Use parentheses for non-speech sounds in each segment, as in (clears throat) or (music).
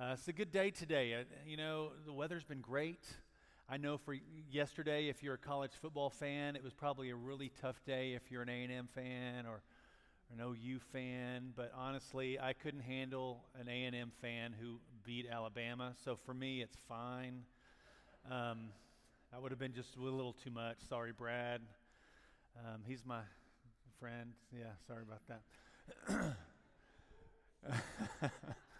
Uh, it's a good day today. Uh, you know, the weather's been great. I know for yesterday, if you're a college football fan, it was probably a really tough day if you're an A&M fan or an OU fan. But honestly, I couldn't handle an A&M fan who beat Alabama. So for me, it's fine. Um, that would have been just a little too much. Sorry, Brad. Um, he's my friend. Yeah, sorry about that. (clears throat)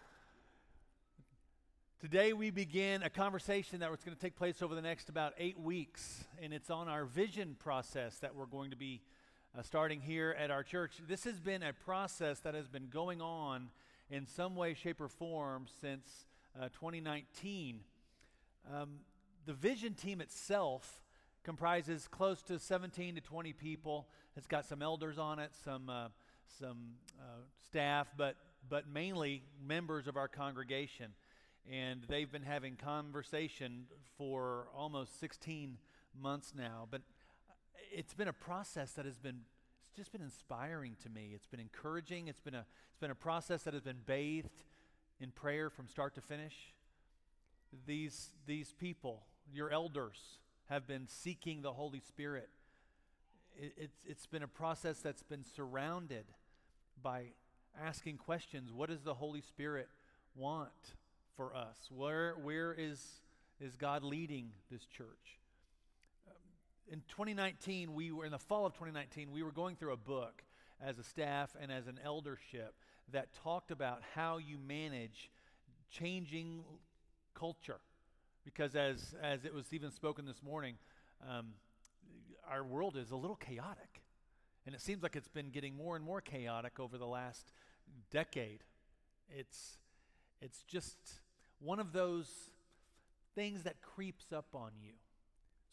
Today, we begin a conversation that was going to take place over the next about eight weeks, and it's on our vision process that we're going to be uh, starting here at our church. This has been a process that has been going on in some way, shape, or form since uh, 2019. Um, the vision team itself comprises close to 17 to 20 people. It's got some elders on it, some, uh, some uh, staff, but, but mainly members of our congregation and they've been having conversation for almost 16 months now. But it's been a process that has been it's just been inspiring to me. It's been encouraging. It's been a it's been a process that has been bathed in prayer from start to finish. These these people, your elders, have been seeking the Holy Spirit. It, it's it's been a process that's been surrounded by asking questions. What does the Holy Spirit want? For us? Where, where is, is God leading this church? Um, in 2019, we were in the fall of 2019, we were going through a book as a staff and as an eldership that talked about how you manage changing culture. Because as, as it was even spoken this morning, um, our world is a little chaotic. And it seems like it's been getting more and more chaotic over the last decade. It's, it's just one of those things that creeps up on you.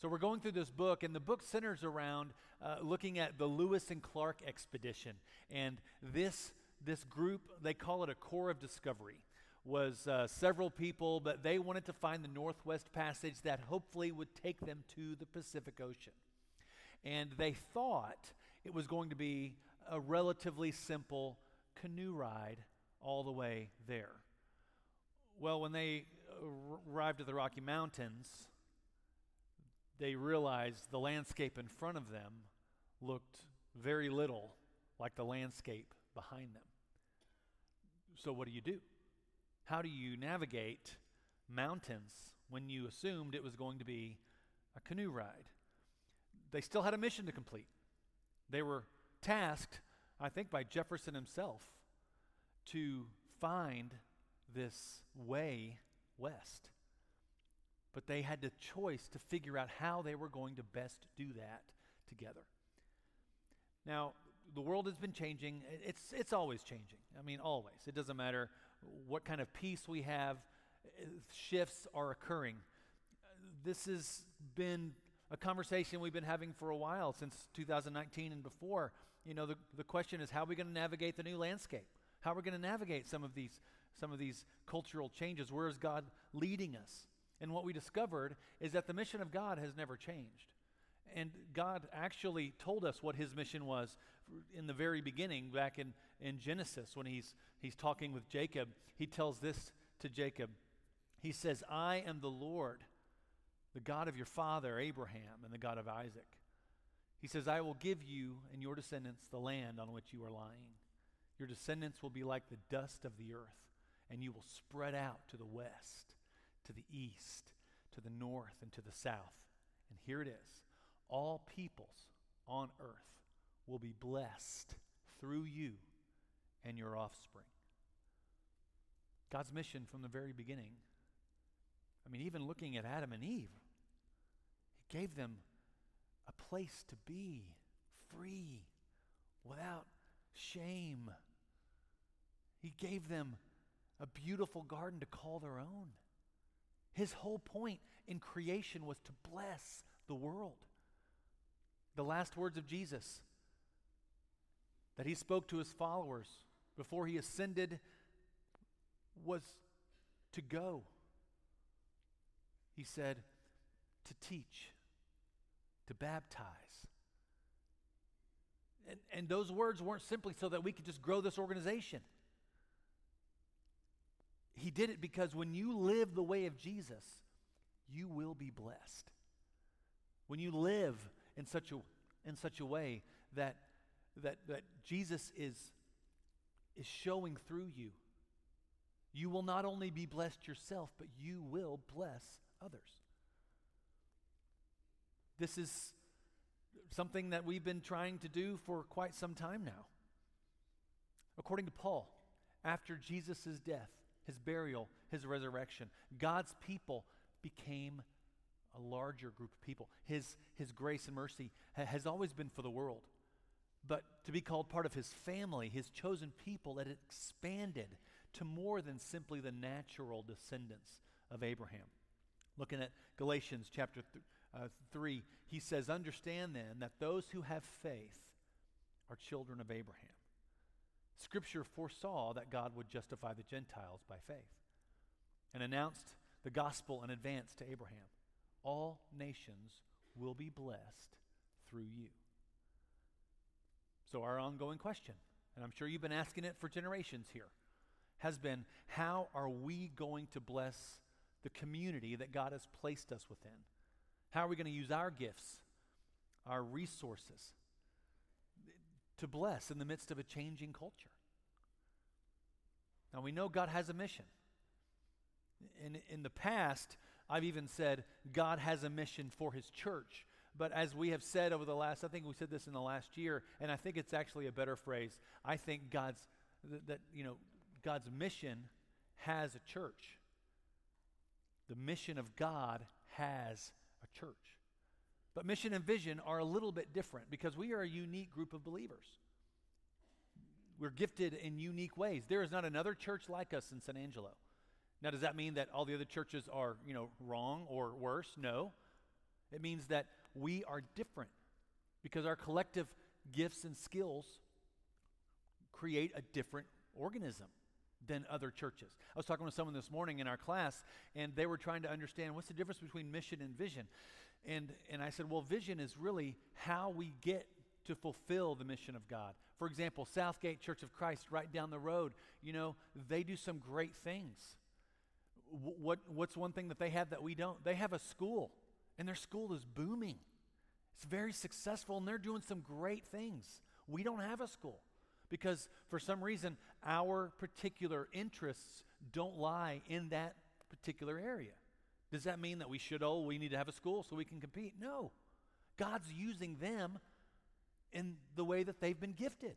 So we're going through this book, and the book centers around uh, looking at the Lewis and Clark expedition. And this, this group, they call it a Corps of Discovery, was uh, several people, but they wanted to find the Northwest Passage that hopefully would take them to the Pacific Ocean. And they thought it was going to be a relatively simple canoe ride all the way there. Well, when they arrived at the Rocky Mountains, they realized the landscape in front of them looked very little like the landscape behind them. So, what do you do? How do you navigate mountains when you assumed it was going to be a canoe ride? They still had a mission to complete. They were tasked, I think, by Jefferson himself to find this way west. But they had the choice to figure out how they were going to best do that together. Now, the world has been changing. It's, it's always changing. I mean, always. It doesn't matter what kind of peace we have, eh, shifts are occurring. This has been a conversation we've been having for a while, since 2019 and before. You know, the, the question is how are we going to navigate the new landscape? How are we going to navigate some of these some of these cultural changes. Where is God leading us? And what we discovered is that the mission of God has never changed. And God actually told us what his mission was in the very beginning, back in, in Genesis, when he's, he's talking with Jacob. He tells this to Jacob He says, I am the Lord, the God of your father Abraham and the God of Isaac. He says, I will give you and your descendants the land on which you are lying. Your descendants will be like the dust of the earth and you will spread out to the west, to the east, to the north, and to the south. And here it is all peoples on earth will be blessed through you and your offspring. God's mission from the very beginning. I mean, even looking at Adam and Eve, He gave them a place to be free without shame. He gave them a beautiful garden to call their own. His whole point in creation was to bless the world. The last words of Jesus that he spoke to his followers before he ascended was to go. He said, to teach, to baptize. And, and those words weren't simply so that we could just grow this organization. He did it because when you live the way of Jesus, you will be blessed. When you live in such a, in such a way that, that, that Jesus is, is showing through you, you will not only be blessed yourself, but you will bless others. This is something that we've been trying to do for quite some time now. According to Paul, after Jesus' death, his burial, his resurrection, God's people became a larger group of people. His, his grace and mercy ha- has always been for the world. But to be called part of his family, his chosen people, that expanded to more than simply the natural descendants of Abraham. Looking at Galatians chapter th- uh, 3, he says, Understand then that those who have faith are children of Abraham. Scripture foresaw that God would justify the Gentiles by faith and announced the gospel in advance to Abraham. All nations will be blessed through you. So, our ongoing question, and I'm sure you've been asking it for generations here, has been how are we going to bless the community that God has placed us within? How are we going to use our gifts, our resources, to bless in the midst of a changing culture? Now, we know God has a mission. In, in the past, I've even said God has a mission for his church. But as we have said over the last, I think we said this in the last year, and I think it's actually a better phrase. I think God's, that, that you know, God's mission has a church. The mission of God has a church. But mission and vision are a little bit different because we are a unique group of believers. We're gifted in unique ways. There is not another church like us in San Angelo. Now, does that mean that all the other churches are, you know, wrong or worse? No. It means that we are different because our collective gifts and skills create a different organism than other churches. I was talking with someone this morning in our class, and they were trying to understand what's the difference between mission and vision. And, and I said, well, vision is really how we get to fulfill the mission of God. For example, Southgate Church of Christ, right down the road, you know, they do some great things. what, what's one thing that they have that we don't? They have a school, and their school is booming. It's very successful, and they're doing some great things. We don't have a school because for some reason our particular interests don't lie in that particular area. Does that mean that we should, oh, we need to have a school so we can compete? No. God's using them in the way that they've been gifted.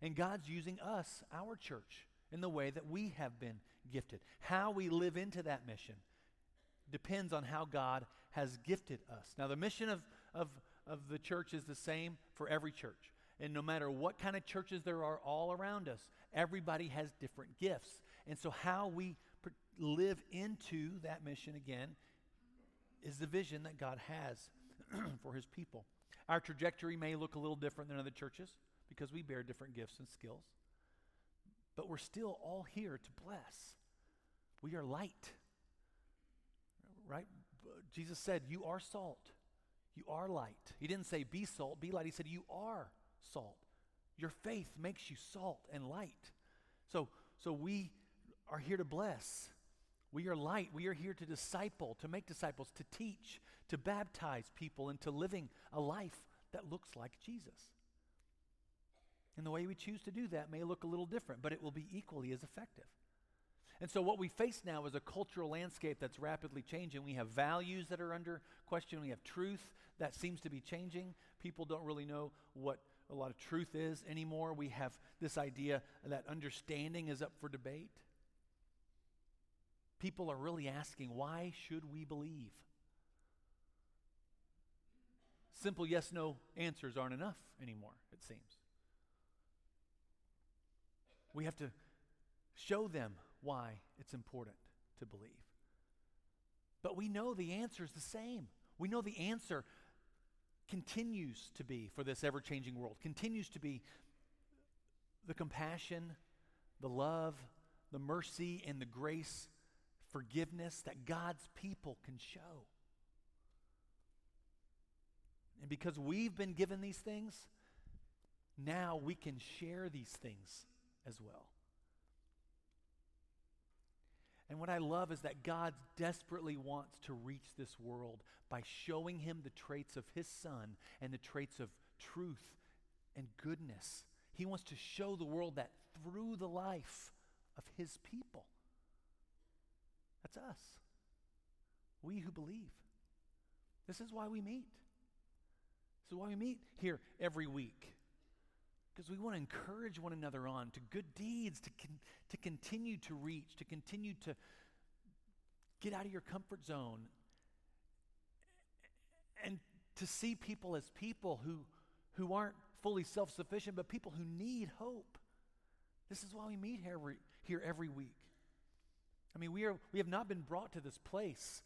And God's using us, our church, in the way that we have been gifted. How we live into that mission depends on how God has gifted us. Now, the mission of, of, of the church is the same for every church. And no matter what kind of churches there are all around us, everybody has different gifts. And so, how we live into that mission again is the vision that God has (clears throat) for his people. Our trajectory may look a little different than other churches because we bear different gifts and skills. But we're still all here to bless. We are light. Right? Jesus said, You are salt. You are light. He didn't say, Be salt, be light. He said, You are salt. Your faith makes you salt and light. So, so we are here to bless. We are light. We are here to disciple, to make disciples, to teach, to baptize people into living a life that looks like Jesus. And the way we choose to do that may look a little different, but it will be equally as effective. And so, what we face now is a cultural landscape that's rapidly changing. We have values that are under question. We have truth that seems to be changing. People don't really know what a lot of truth is anymore. We have this idea that understanding is up for debate. People are really asking, why should we believe? Simple yes no answers aren't enough anymore, it seems. We have to show them why it's important to believe. But we know the answer is the same. We know the answer continues to be for this ever changing world, continues to be the compassion, the love, the mercy, and the grace, forgiveness that God's people can show. And because we've been given these things, now we can share these things as well. And what I love is that God desperately wants to reach this world by showing him the traits of his son and the traits of truth and goodness. He wants to show the world that through the life of his people. That's us. We who believe. This is why we meet. This is why we meet here every week. Because we want to encourage one another on to good deeds, to, con- to continue to reach, to continue to get out of your comfort zone, and to see people as people who, who aren't fully self sufficient, but people who need hope. This is why we meet here every, here every week. I mean, we, are, we have not been brought to this place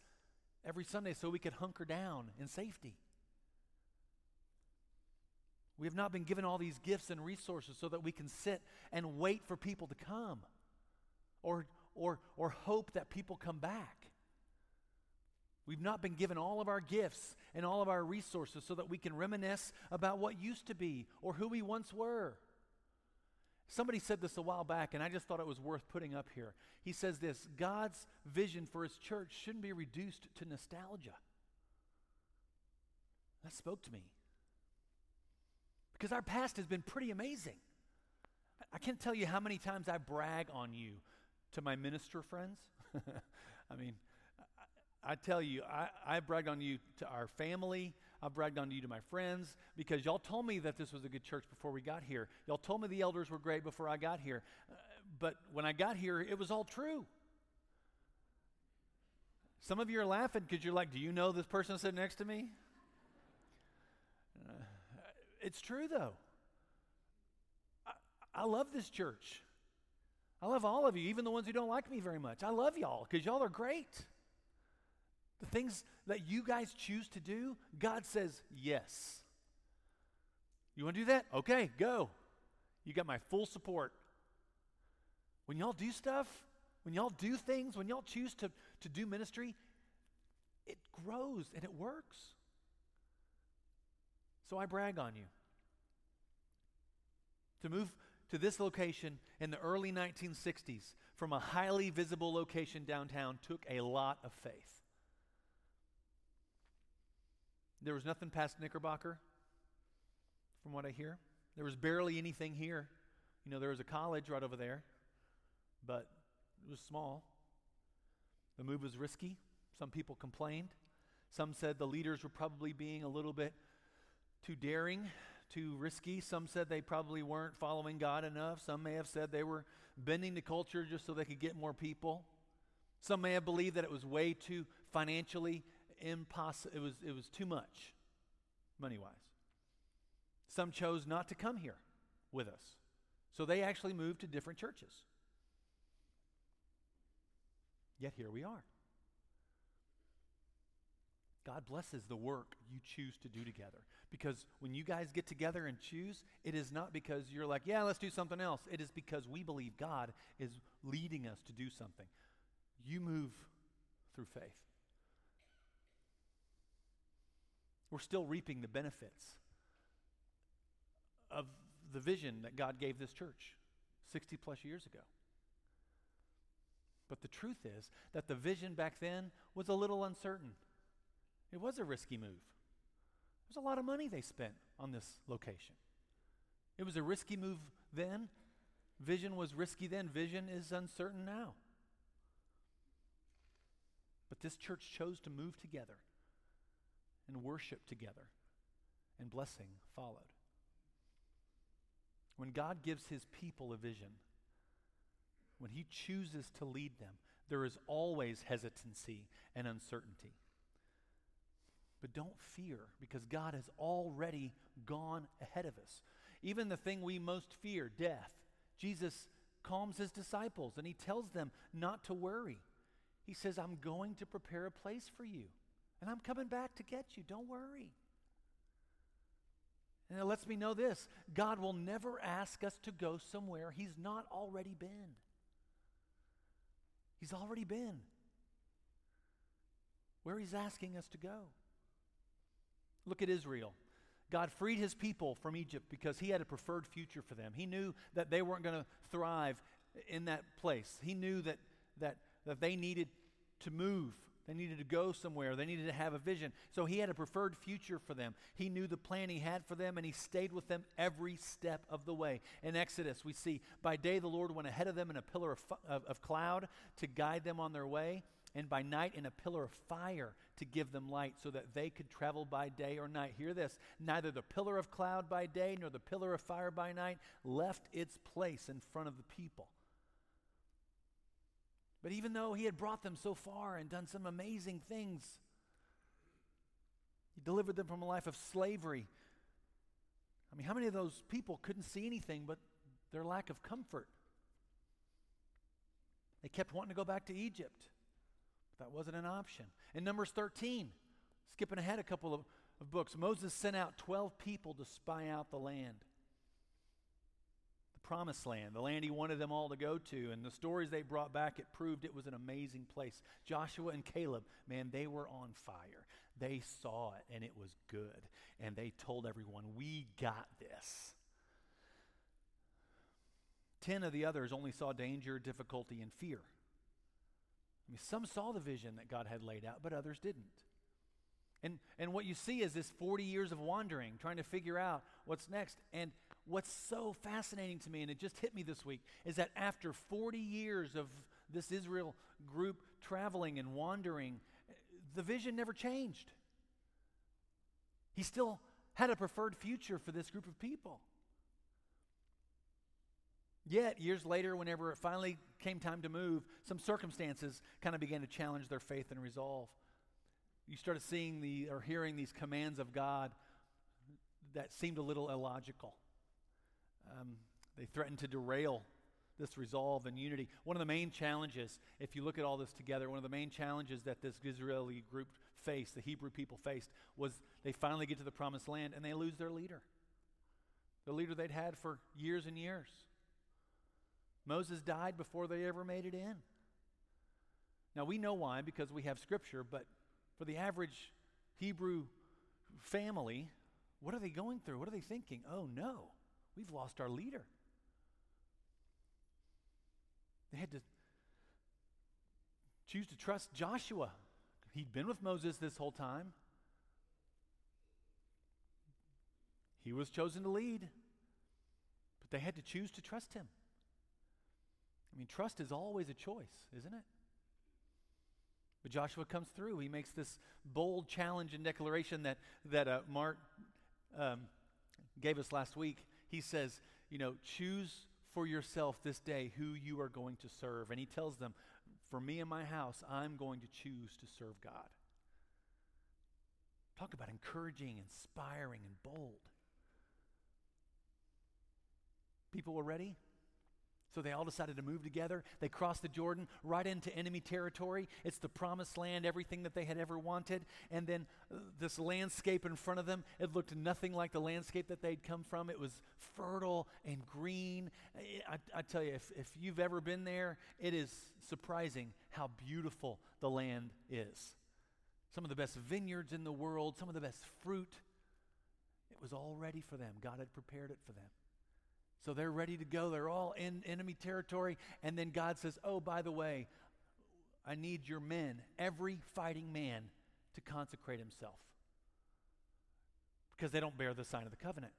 every Sunday so we could hunker down in safety. We have not been given all these gifts and resources so that we can sit and wait for people to come or, or, or hope that people come back. We've not been given all of our gifts and all of our resources so that we can reminisce about what used to be or who we once were. Somebody said this a while back, and I just thought it was worth putting up here. He says this God's vision for his church shouldn't be reduced to nostalgia. That spoke to me. Because our past has been pretty amazing. I can't tell you how many times I brag on you to my minister friends. (laughs) I mean, I tell you, I, I bragged on you to our family. I bragged on you to my friends because y'all told me that this was a good church before we got here. Y'all told me the elders were great before I got here. Uh, but when I got here, it was all true. Some of you are laughing because you're like, do you know this person sitting next to me? Uh, it's true, though. I, I love this church. I love all of you, even the ones who don't like me very much. I love y'all because y'all are great. The things that you guys choose to do, God says yes. You want to do that? Okay, go. You got my full support. When y'all do stuff, when y'all do things, when y'all choose to, to do ministry, it grows and it works. So I brag on you. To move to this location in the early 1960s from a highly visible location downtown took a lot of faith. There was nothing past Knickerbocker, from what I hear. There was barely anything here. You know, there was a college right over there, but it was small. The move was risky. Some people complained. Some said the leaders were probably being a little bit too daring, too risky. Some said they probably weren't following God enough. Some may have said they were bending the culture just so they could get more people. Some may have believed that it was way too financially impossible. It was, it was too much, money wise. Some chose not to come here with us. So they actually moved to different churches. Yet here we are. God blesses the work you choose to do together. Because when you guys get together and choose, it is not because you're like, yeah, let's do something else. It is because we believe God is leading us to do something. You move through faith. We're still reaping the benefits of the vision that God gave this church 60 plus years ago. But the truth is that the vision back then was a little uncertain. It was a risky move. There's a lot of money they spent on this location. It was a risky move then. Vision was risky then. Vision is uncertain now. But this church chose to move together and worship together, and blessing followed. When God gives his people a vision, when he chooses to lead them, there is always hesitancy and uncertainty. But don't fear because God has already gone ahead of us. Even the thing we most fear, death, Jesus calms his disciples and he tells them not to worry. He says, I'm going to prepare a place for you. And I'm coming back to get you. Don't worry. And it lets me know this God will never ask us to go somewhere He's not already been. He's already been where He's asking us to go. Look at Israel. God freed his people from Egypt because he had a preferred future for them. He knew that they weren't going to thrive in that place. He knew that, that that they needed to move. They needed to go somewhere. They needed to have a vision. So he had a preferred future for them. He knew the plan he had for them, and he stayed with them every step of the way. In Exodus, we see by day the Lord went ahead of them in a pillar of, of, of cloud to guide them on their way, and by night in a pillar of fire to give them light so that they could travel by day or night. Hear this neither the pillar of cloud by day nor the pillar of fire by night left its place in front of the people. But even though he had brought them so far and done some amazing things, he delivered them from a life of slavery. I mean, how many of those people couldn't see anything but their lack of comfort? They kept wanting to go back to Egypt. But that wasn't an option. In Numbers 13, skipping ahead a couple of, of books, Moses sent out 12 people to spy out the land promised land, the land he wanted them all to go to. And the stories they brought back, it proved it was an amazing place. Joshua and Caleb, man, they were on fire. They saw it and it was good. And they told everyone, We got this. Ten of the others only saw danger, difficulty, and fear. I mean, some saw the vision that God had laid out, but others didn't. And, and what you see is this 40 years of wandering, trying to figure out what's next. And what's so fascinating to me, and it just hit me this week, is that after 40 years of this Israel group traveling and wandering, the vision never changed. He still had a preferred future for this group of people. Yet, years later, whenever it finally came time to move, some circumstances kind of began to challenge their faith and resolve. You started seeing the or hearing these commands of God that seemed a little illogical. Um, they threatened to derail this resolve and unity. One of the main challenges, if you look at all this together, one of the main challenges that this Israeli group faced, the Hebrew people faced, was they finally get to the promised land and they lose their leader. The leader they'd had for years and years. Moses died before they ever made it in. Now we know why because we have scripture, but for the average Hebrew family, what are they going through? What are they thinking? Oh no. We've lost our leader. They had to choose to trust Joshua. He'd been with Moses this whole time. He was chosen to lead, but they had to choose to trust him. I mean, trust is always a choice, isn't it? But Joshua comes through. He makes this bold challenge and declaration that, that uh, Mark um, gave us last week he says, you know, choose for yourself this day who you are going to serve. And he tells them, for me and my house, I'm going to choose to serve God. Talk about encouraging, inspiring, and bold. People were ready. So they all decided to move together. They crossed the Jordan right into enemy territory. It's the promised land, everything that they had ever wanted. And then uh, this landscape in front of them, it looked nothing like the landscape that they'd come from. It was fertile and green. I, I tell you, if, if you've ever been there, it is surprising how beautiful the land is. Some of the best vineyards in the world, some of the best fruit. It was all ready for them. God had prepared it for them. So they're ready to go. They're all in enemy territory. And then God says, Oh, by the way, I need your men, every fighting man, to consecrate himself because they don't bear the sign of the covenant.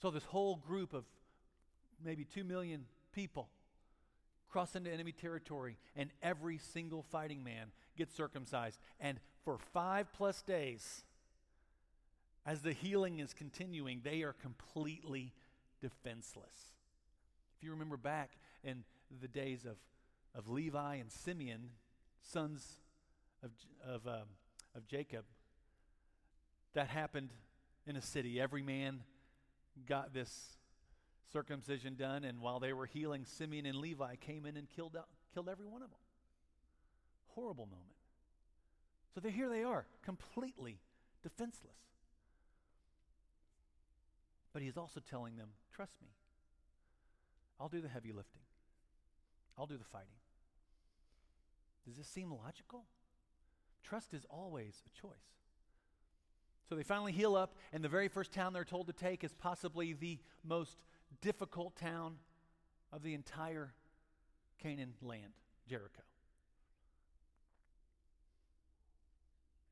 So this whole group of maybe two million people cross into enemy territory, and every single fighting man gets circumcised. And for five plus days, as the healing is continuing, they are completely defenseless. If you remember back in the days of, of Levi and Simeon, sons of, of, um, of Jacob, that happened in a city. Every man got this circumcision done, and while they were healing, Simeon and Levi came in and killed, out, killed every one of them. Horrible moment. So here they are, completely defenseless. But he's also telling them, trust me. I'll do the heavy lifting, I'll do the fighting. Does this seem logical? Trust is always a choice. So they finally heal up, and the very first town they're told to take is possibly the most difficult town of the entire Canaan land, Jericho.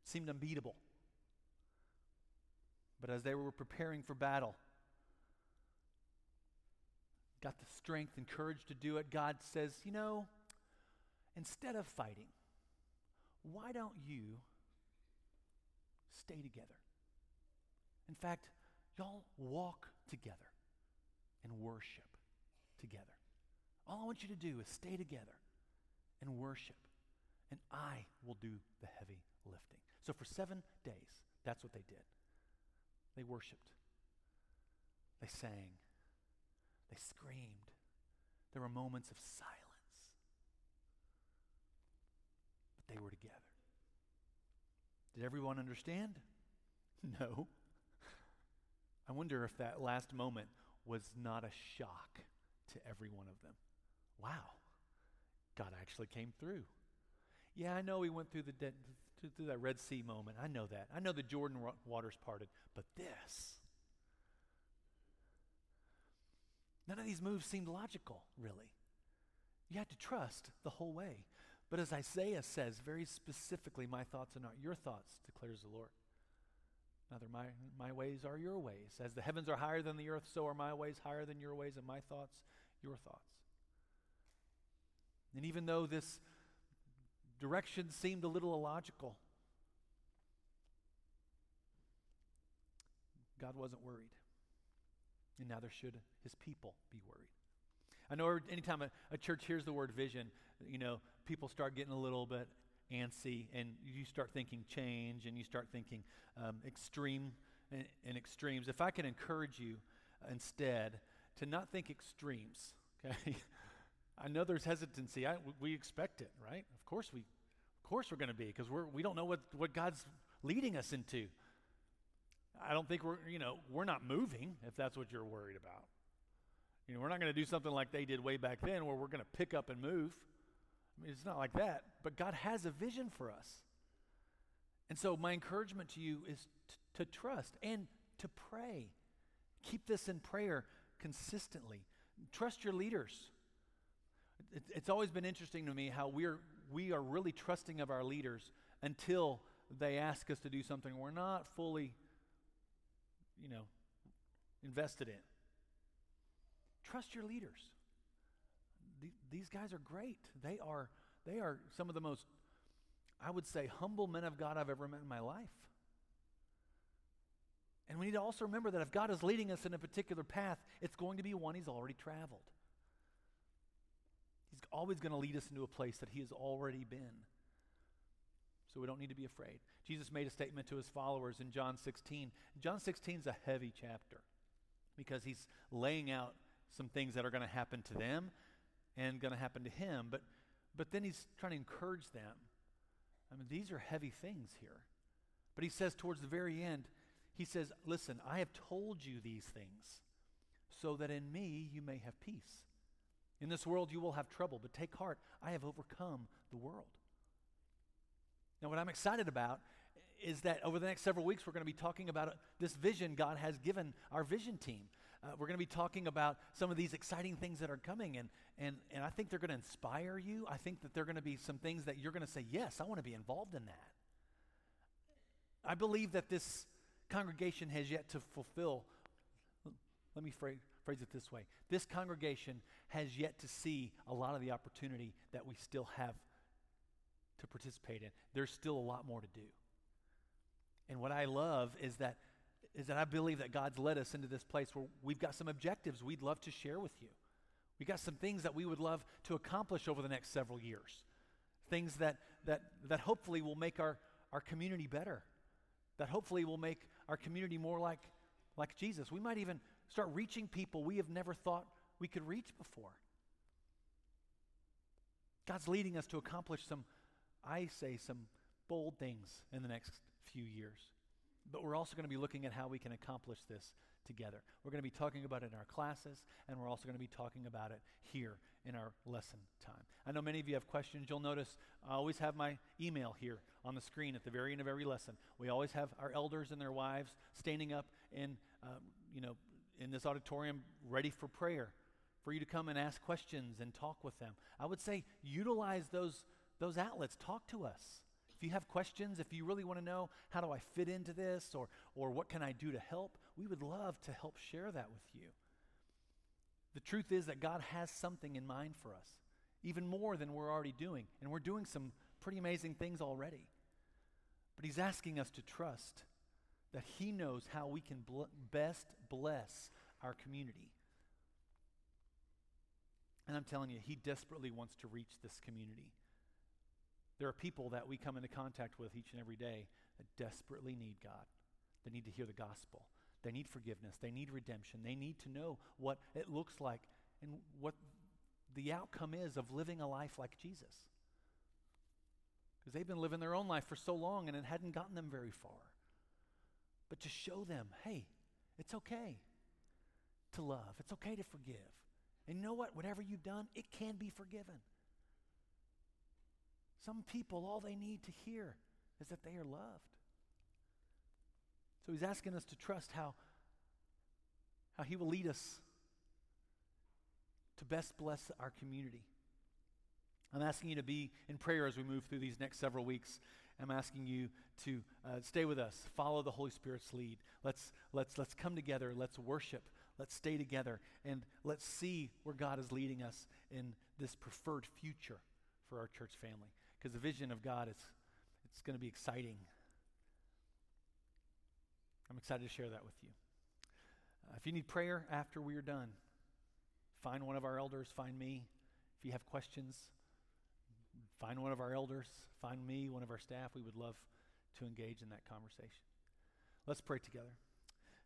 It seemed unbeatable. But as they were preparing for battle, got the strength and courage to do it, God says, You know, instead of fighting, why don't you stay together? In fact, y'all walk together and worship together. All I want you to do is stay together and worship, and I will do the heavy lifting. So for seven days, that's what they did. They worshiped, they sang, they screamed. There were moments of silence, but they were together. Did everyone understand? (laughs) No. I wonder if that last moment was not a shock to every one of them. Wow, God actually came through. Yeah, I know we went through the de- through that Red Sea moment. I know that. I know the Jordan waters parted, but this. None of these moves seemed logical, really. You had to trust the whole way. But as Isaiah says very specifically, my thoughts are not your thoughts, declares the Lord. Neither my, my ways are your ways. As the heavens are higher than the earth, so are my ways higher than your ways, and my thoughts your thoughts. And even though this direction seemed a little illogical, God wasn't worried. And neither should his people be worried. I know anytime a, a church hears the word vision, you know, people start getting a little bit antsy and you start thinking change and you start thinking um, extreme and, and, extremes. If I can encourage you instead to not think extremes, (laughs) okay? I know there's hesitancy. I, we expect it, right? Of course we, of course we're going to be because we don't know what what God's leading us into. I don't think we're you know we're not moving if that's what you're worried about. You know, we're not going to do something like they did way back then where we're going to pick up and move. I mean, it's not like that. But God has a vision for us. And so, my encouragement to you is t- to trust and to pray. Keep this in prayer consistently. Trust your leaders. It, it's always been interesting to me how we're, we are really trusting of our leaders until they ask us to do something we're not fully, you know, invested in. Trust your leaders. these guys are great. They are, they are some of the most, I would say, humble men of God I've ever met in my life. And we need to also remember that if God is leading us in a particular path, it's going to be one He's already traveled. He's always going to lead us into a place that He has already been. So we don't need to be afraid. Jesus made a statement to his followers in John 16. John 16 is a heavy chapter because he's laying out some things that are going to happen to them and going to happen to him. But, but then he's trying to encourage them. I mean, these are heavy things here. But he says towards the very end, he says, Listen, I have told you these things so that in me you may have peace. In this world you will have trouble, but take heart, I have overcome the world. Now, what I'm excited about is that over the next several weeks, we're going to be talking about this vision God has given our vision team. Uh, we're going to be talking about some of these exciting things that are coming, and, and, and I think they're going to inspire you. I think that they're going to be some things that you're going to say, Yes, I want to be involved in that. I believe that this congregation has yet to fulfill. Let me phrase, phrase it this way this congregation has yet to see a lot of the opportunity that we still have to participate in. There's still a lot more to do. And what I love is that is that I believe that God's led us into this place where we've got some objectives we'd love to share with you. We got some things that we would love to accomplish over the next several years. Things that that that hopefully will make our, our community better. That hopefully will make our community more like like Jesus. We might even start reaching people we have never thought we could reach before. God's leading us to accomplish some, I say, some bold things in the next few years. But we're also going to be looking at how we can accomplish this together. We're going to be talking about it in our classes, and we're also going to be talking about it here in our lesson time. I know many of you have questions. You'll notice I always have my email here on the screen at the very end of every lesson. We always have our elders and their wives standing up in, um, you know, in this auditorium ready for prayer, for you to come and ask questions and talk with them. I would say utilize those, those outlets. Talk to us If you have questions, if you really want to know how do I fit into this or, or what can I do to help, we would love to help share that with you. The truth is that God has something in mind for us, even more than we're already doing. And we're doing some pretty amazing things already. But He's asking us to trust that He knows how we can bl- best bless our community. And I'm telling you, He desperately wants to reach this community. There are people that we come into contact with each and every day that desperately need God. They need to hear the gospel. They need forgiveness. They need redemption. They need to know what it looks like and what the outcome is of living a life like Jesus. Because they've been living their own life for so long and it hadn't gotten them very far. But to show them, hey, it's okay to love, it's okay to forgive. And you know what? Whatever you've done, it can be forgiven. Some people, all they need to hear is that they are loved. So he's asking us to trust how, how he will lead us to best bless our community. I'm asking you to be in prayer as we move through these next several weeks. I'm asking you to uh, stay with us, follow the Holy Spirit's lead. Let's, let's, let's come together, let's worship, let's stay together, and let's see where God is leading us in this preferred future for our church family. Because the vision of God is it's going to be exciting. I'm excited to share that with you. Uh, if you need prayer after we are done, find one of our elders, find me. If you have questions, find one of our elders, find me, one of our staff. We would love to engage in that conversation. Let's pray together.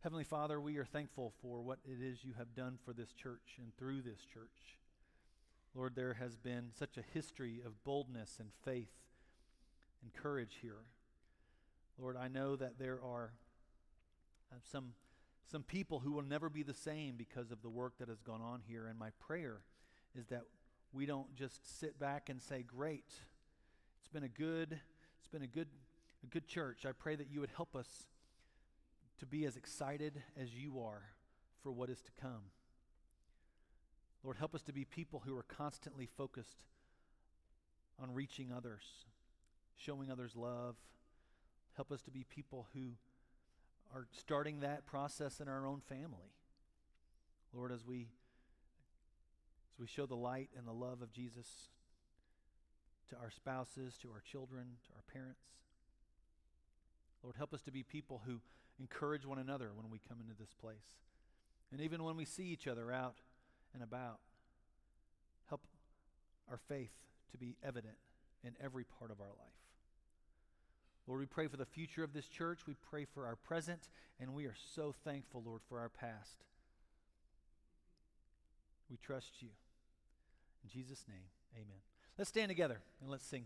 Heavenly Father, we are thankful for what it is you have done for this church and through this church. Lord, there has been such a history of boldness and faith and courage here. Lord, I know that there are uh, some, some people who will never be the same because of the work that has gone on here. And my prayer is that we don't just sit back and say, Great, it's been a good, it's been a good, a good church. I pray that you would help us to be as excited as you are for what is to come. Lord, help us to be people who are constantly focused on reaching others, showing others love. Help us to be people who are starting that process in our own family. Lord, as we as we show the light and the love of Jesus to our spouses, to our children, to our parents. Lord, help us to be people who encourage one another when we come into this place. And even when we see each other out and about, help our faith to be evident in every part of our life. Lord, we pray for the future of this church. We pray for our present, and we are so thankful, Lord, for our past. We trust you. In Jesus' name, amen. Let's stand together and let's sing.